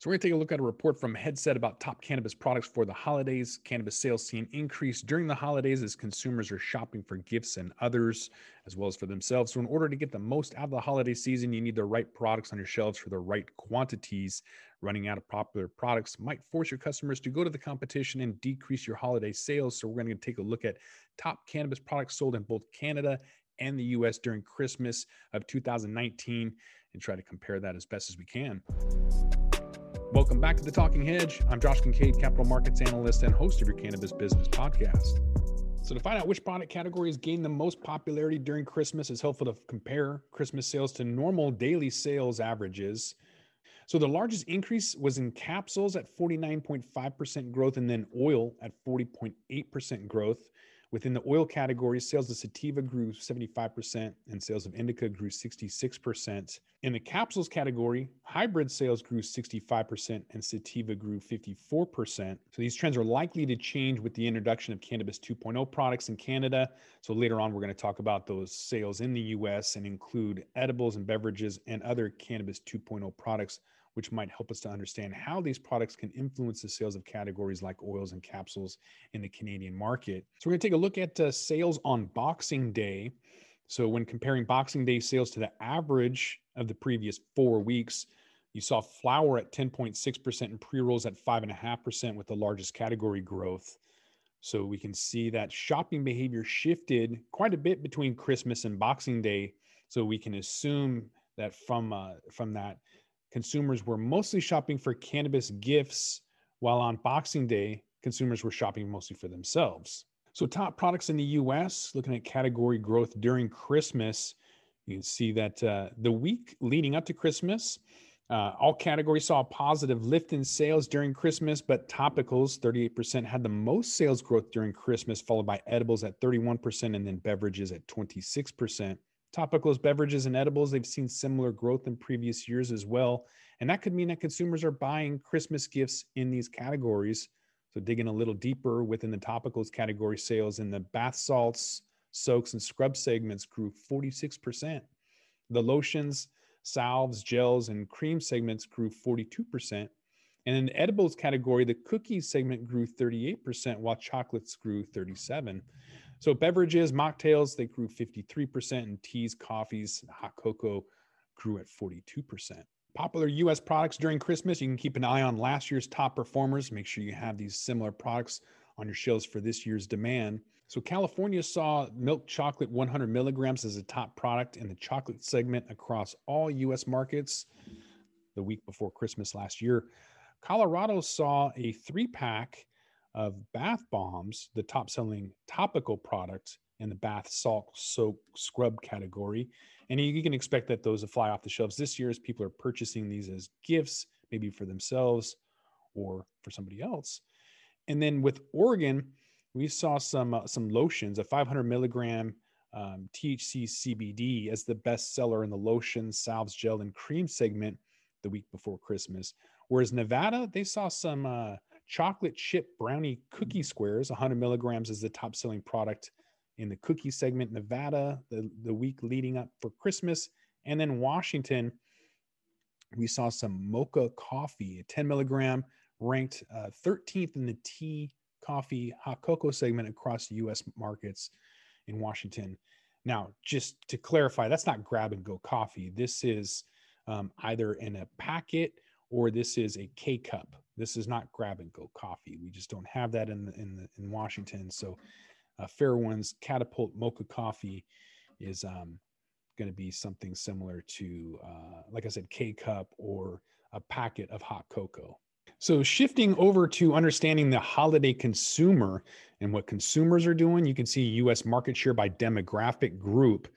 So we're going to take a look at a report from Headset about top cannabis products for the holidays. Cannabis sales seen increase during the holidays as consumers are shopping for gifts and others, as well as for themselves. So in order to get the most out of the holiday season, you need the right products on your shelves for the right quantities. Running out of popular products might force your customers to go to the competition and decrease your holiday sales. So we're going to take a look at top cannabis products sold in both Canada and the US during Christmas of 2019 and try to compare that as best as we can. Welcome back to the Talking Hedge. I'm Josh Kincaid, capital markets analyst and host of your cannabis business podcast. So, to find out which product categories gained the most popularity during Christmas, it's helpful to compare Christmas sales to normal daily sales averages. So, the largest increase was in capsules at 49.5% growth, and then oil at 40.8% growth. Within the oil category, sales of sativa grew 75% and sales of indica grew 66%. In the capsules category, hybrid sales grew 65% and sativa grew 54%. So these trends are likely to change with the introduction of Cannabis 2.0 products in Canada. So later on, we're going to talk about those sales in the US and include edibles and beverages and other Cannabis 2.0 products which might help us to understand how these products can influence the sales of categories like oils and capsules in the Canadian market. So, we're going to take a look at uh, sales on Boxing Day. So, when comparing Boxing Day sales to the average of the previous four weeks, you saw flour at 10.6% and pre rolls at 5.5% with the largest category growth. So, we can see that shopping behavior shifted quite a bit between Christmas and Boxing Day. So, we can assume that from uh, from that consumers were mostly shopping for cannabis gifts, while on Boxing Day, consumers were shopping mostly for themselves. So, top products in the US, looking at category growth during Christmas, you can see that uh, the week leading up to Christmas, uh, all categories saw a positive lift in sales during Christmas, but topicals, 38%, had the most sales growth during Christmas, followed by edibles at 31%, and then beverages at 26%. Topicals, beverages, and edibles, they've seen similar growth in previous years as well. And that could mean that consumers are buying Christmas gifts in these categories. So, digging a little deeper within the topicals category, sales in the bath salts, soaks, and scrub segments grew 46%. The lotions, salves, gels, and cream segments grew 42%. And in the edibles category, the cookies segment grew 38%, while chocolates grew 37. So beverages, mocktails, they grew 53%, and teas, coffees, hot cocoa grew at 42%. Popular US products during Christmas, you can keep an eye on last year's top performers. Make sure you have these similar products on your shelves for this year's demand. So, California saw milk chocolate 100 milligrams as a top product in the chocolate segment across all US markets the week before Christmas last year. Colorado saw a three pack of bath bombs, the top selling topical product in the bath salt soap scrub category. And you can expect that those will fly off the shelves this year as people are purchasing these as gifts, maybe for themselves or for somebody else. And then with Oregon, we saw some uh, some lotions, a 500 milligram um, THC CBD as the best seller in the lotion, salves, gel, and cream segment the week before Christmas. Whereas Nevada, they saw some uh, chocolate chip brownie cookie squares. 100 milligrams is the top selling product in the cookie segment. Nevada the, the week leading up for christmas. And then washington we saw some mocha coffee 10 milligram ranked uh, 13th in the tea coffee hot cocoa segment across us markets in washington. Now just to clarify that's not grab and go coffee. This is um, either in a packet or this is a K cup. This is not grab and go coffee. We just don't have that in the, in the, in Washington. So, uh, Fairwinds Catapult Mocha Coffee is um, going to be something similar to, uh, like I said, K cup or a packet of hot cocoa. So, shifting over to understanding the holiday consumer and what consumers are doing, you can see US market share by demographic group.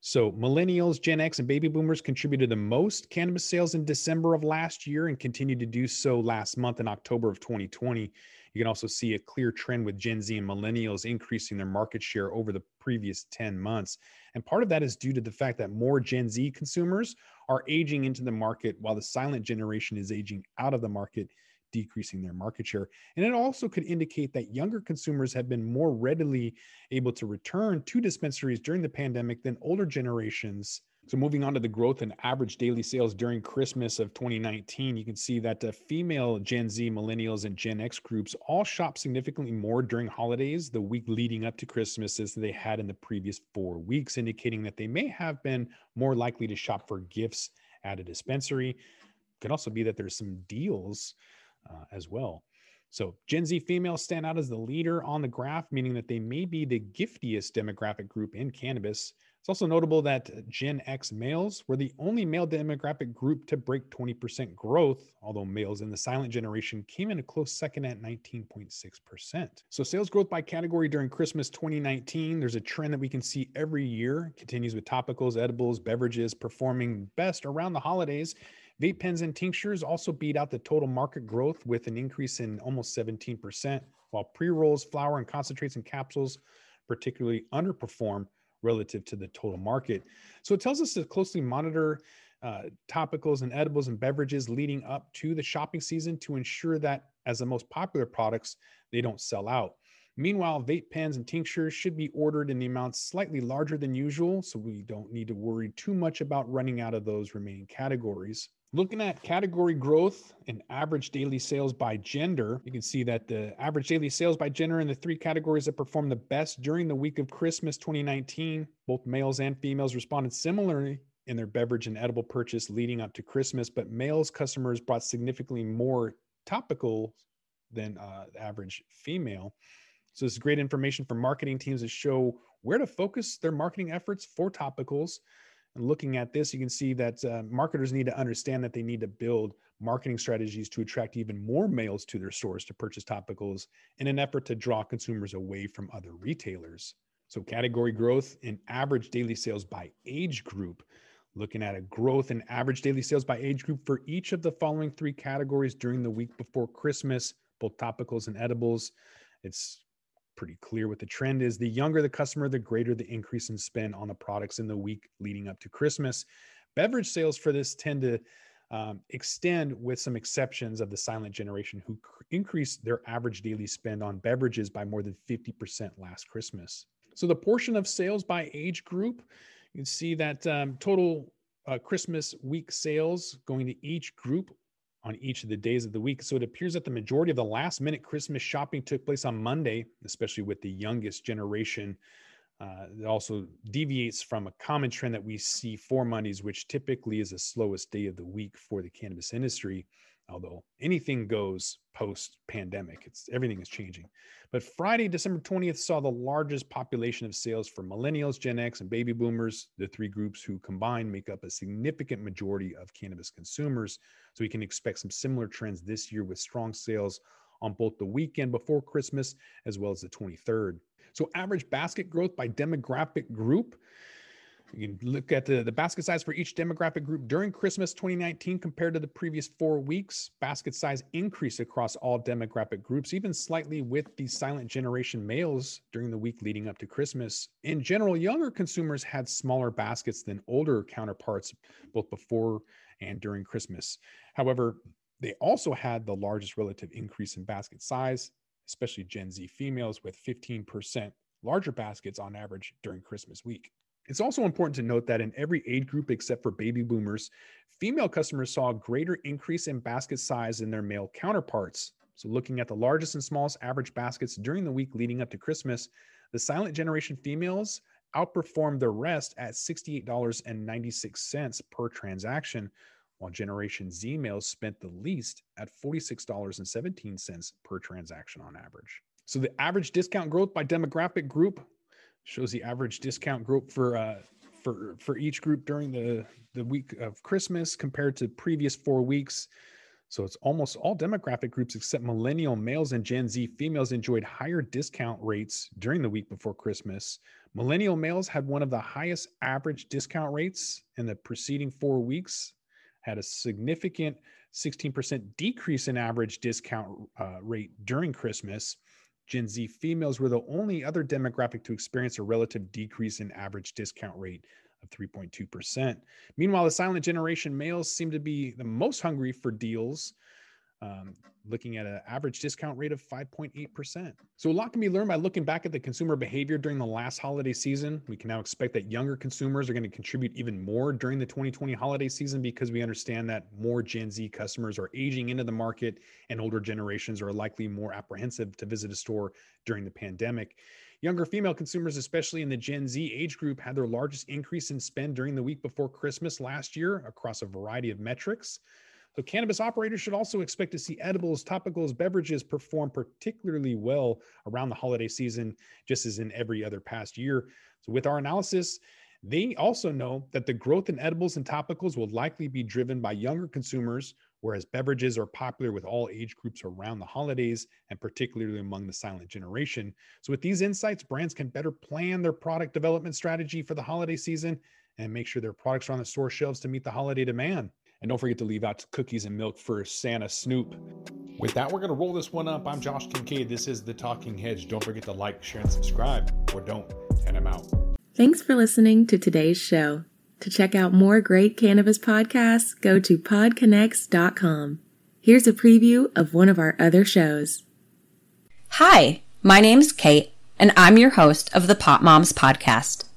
So, millennials, Gen X, and baby boomers contributed the most cannabis sales in December of last year and continued to do so last month in October of 2020. You can also see a clear trend with Gen Z and millennials increasing their market share over the previous 10 months. And part of that is due to the fact that more Gen Z consumers are aging into the market while the silent generation is aging out of the market decreasing their market share. And it also could indicate that younger consumers have been more readily able to return to dispensaries during the pandemic than older generations So, moving on to the growth in average daily sales during Christmas of 2019, you can see that the female Gen Z, millennials, and Gen X groups all shop significantly more during holidays the week leading up to Christmas as they had in the previous four weeks, indicating that they may have been more likely to shop for gifts at a dispensary. Could also be that there's some deals uh, as well. So, Gen Z females stand out as the leader on the graph, meaning that they may be the giftiest demographic group in cannabis. It's also notable that Gen X males were the only male demographic group to break 20% growth, although males in the silent generation came in a close second at 19.6%. So, sales growth by category during Christmas 2019, there's a trend that we can see every year, continues with topicals, edibles, beverages performing best around the holidays. Vape pens and tinctures also beat out the total market growth with an increase in almost 17%, while pre rolls, flower, and concentrates and capsules particularly underperform relative to the total market. So it tells us to closely monitor uh, topicals and edibles and beverages leading up to the shopping season to ensure that as the most popular products, they don't sell out. Meanwhile, vape pens and tinctures should be ordered in the amounts slightly larger than usual, so we don't need to worry too much about running out of those remaining categories. Looking at category growth and average daily sales by gender, you can see that the average daily sales by gender in the three categories that performed the best during the week of Christmas 2019, both males and females responded similarly in their beverage and edible purchase leading up to Christmas, but males customers brought significantly more topical than uh, average female. So this is great information for marketing teams to show where to focus their marketing efforts for topicals and looking at this, you can see that uh, marketers need to understand that they need to build marketing strategies to attract even more males to their stores to purchase topicals in an effort to draw consumers away from other retailers. So, category growth in average daily sales by age group. Looking at a growth in average daily sales by age group for each of the following three categories during the week before Christmas, both topicals and edibles. It's pretty clear what the trend is. The younger the customer, the greater the increase in spend on the products in the week leading up to Christmas. Beverage sales for this tend to um, extend with some exceptions of the silent generation who cr- increased their average daily spend on beverages by more than 50% last Christmas. So, the portion of sales by age group, you can see that um, total uh, Christmas week sales going to each group on each of the days of the week. So it appears that the majority of the last minute Christmas shopping took place on Monday, especially with the youngest generation. Uh, it also deviates from a common trend that we see for Mondays, which typically is the slowest day of the week for the cannabis industry although anything goes post pandemic it's everything is changing. But friday december 20th saw the largest population of sales for millennials gen x and baby boomers. The three groups who combined make up a significant majority of cannabis consumers. So we can expect some similar trends this year with strong sales on both the weekend before christmas as well as the 23rd so average basket growth by demographic group you can look at the, the basket size for each demographic group during Christmas 2019 compared to the previous four weeks. Basket size increased across all demographic groups, even slightly with the silent generation males during the week leading up to Christmas. In general, younger consumers had smaller baskets than older counterparts, both before and during Christmas. However, they also had the largest relative increase in basket size, especially Gen Z females, with 15% larger baskets on average during Christmas week. It's also important to note that in every age group except for baby boomers, female customers saw a greater increase in basket size than their male counterparts. So, looking at the largest and smallest average baskets during the week leading up to Christmas, the silent generation females outperformed the rest at $68.96 per transaction, while Generation Z males spent the least at $46.17 per transaction on average. So, the average discount growth by demographic group shows the average discount group for uh, for for each group during the the week of Christmas compared to previous four weeks. So it's almost all demographic groups except millennial males and Gen Z females enjoyed higher discount rates during the week before Christmas. Millennial males had one of the highest average discount rates in the preceding four weeks, had a significant 16% decrease in average discount uh, rate during Christmas. Gen Z females were the only other demographic to experience a relative decrease in average discount rate of 3.2%. Meanwhile, the silent generation males seem to be the most hungry for deals. Um, looking at an average discount rate of 5.8%. So, a lot can be learned by looking back at the consumer behavior during the last holiday season. We can now expect that younger consumers are going to contribute even more during the 2020 holiday season because we understand that more Gen Z customers are aging into the market and older generations are likely more apprehensive to visit a store during the pandemic. Younger female consumers, especially in the Gen Z age group, had their largest increase in spend during the week before Christmas last year across a variety of metrics. So, cannabis operators should also expect to see edibles, topicals, beverages perform particularly well around the holiday season, just as in every other past year. So, with our analysis, they also know that the growth in edibles and topicals will likely be driven by younger consumers, whereas beverages are popular with all age groups around the holidays and particularly among the silent generation. So, with these insights, brands can better plan their product development strategy for the holiday season and make sure their products are on the store shelves to meet the holiday demand. And don't forget to leave out cookies and milk for Santa Snoop. With that, we're going to roll this one up. I'm Josh Kincaid. This is The Talking Hedge. Don't forget to like, share, and subscribe, or don't, and I'm out. Thanks for listening to today's show. To check out more great cannabis podcasts, go to podconnects.com. Here's a preview of one of our other shows. Hi, my name's Kate, and I'm your host of the Pop Moms Podcast.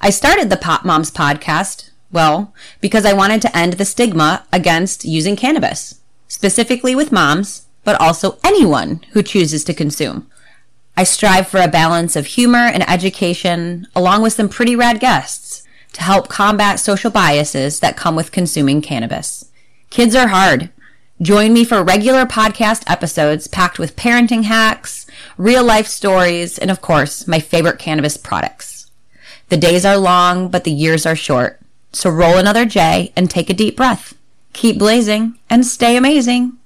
I started the Pop Moms Podcast well, because I wanted to end the stigma against using cannabis, specifically with moms, but also anyone who chooses to consume. I strive for a balance of humor and education, along with some pretty rad guests, to help combat social biases that come with consuming cannabis. Kids are hard. Join me for regular podcast episodes packed with parenting hacks, real life stories, and of course, my favorite cannabis products. The days are long, but the years are short. So roll another J and take a deep breath. Keep blazing and stay amazing.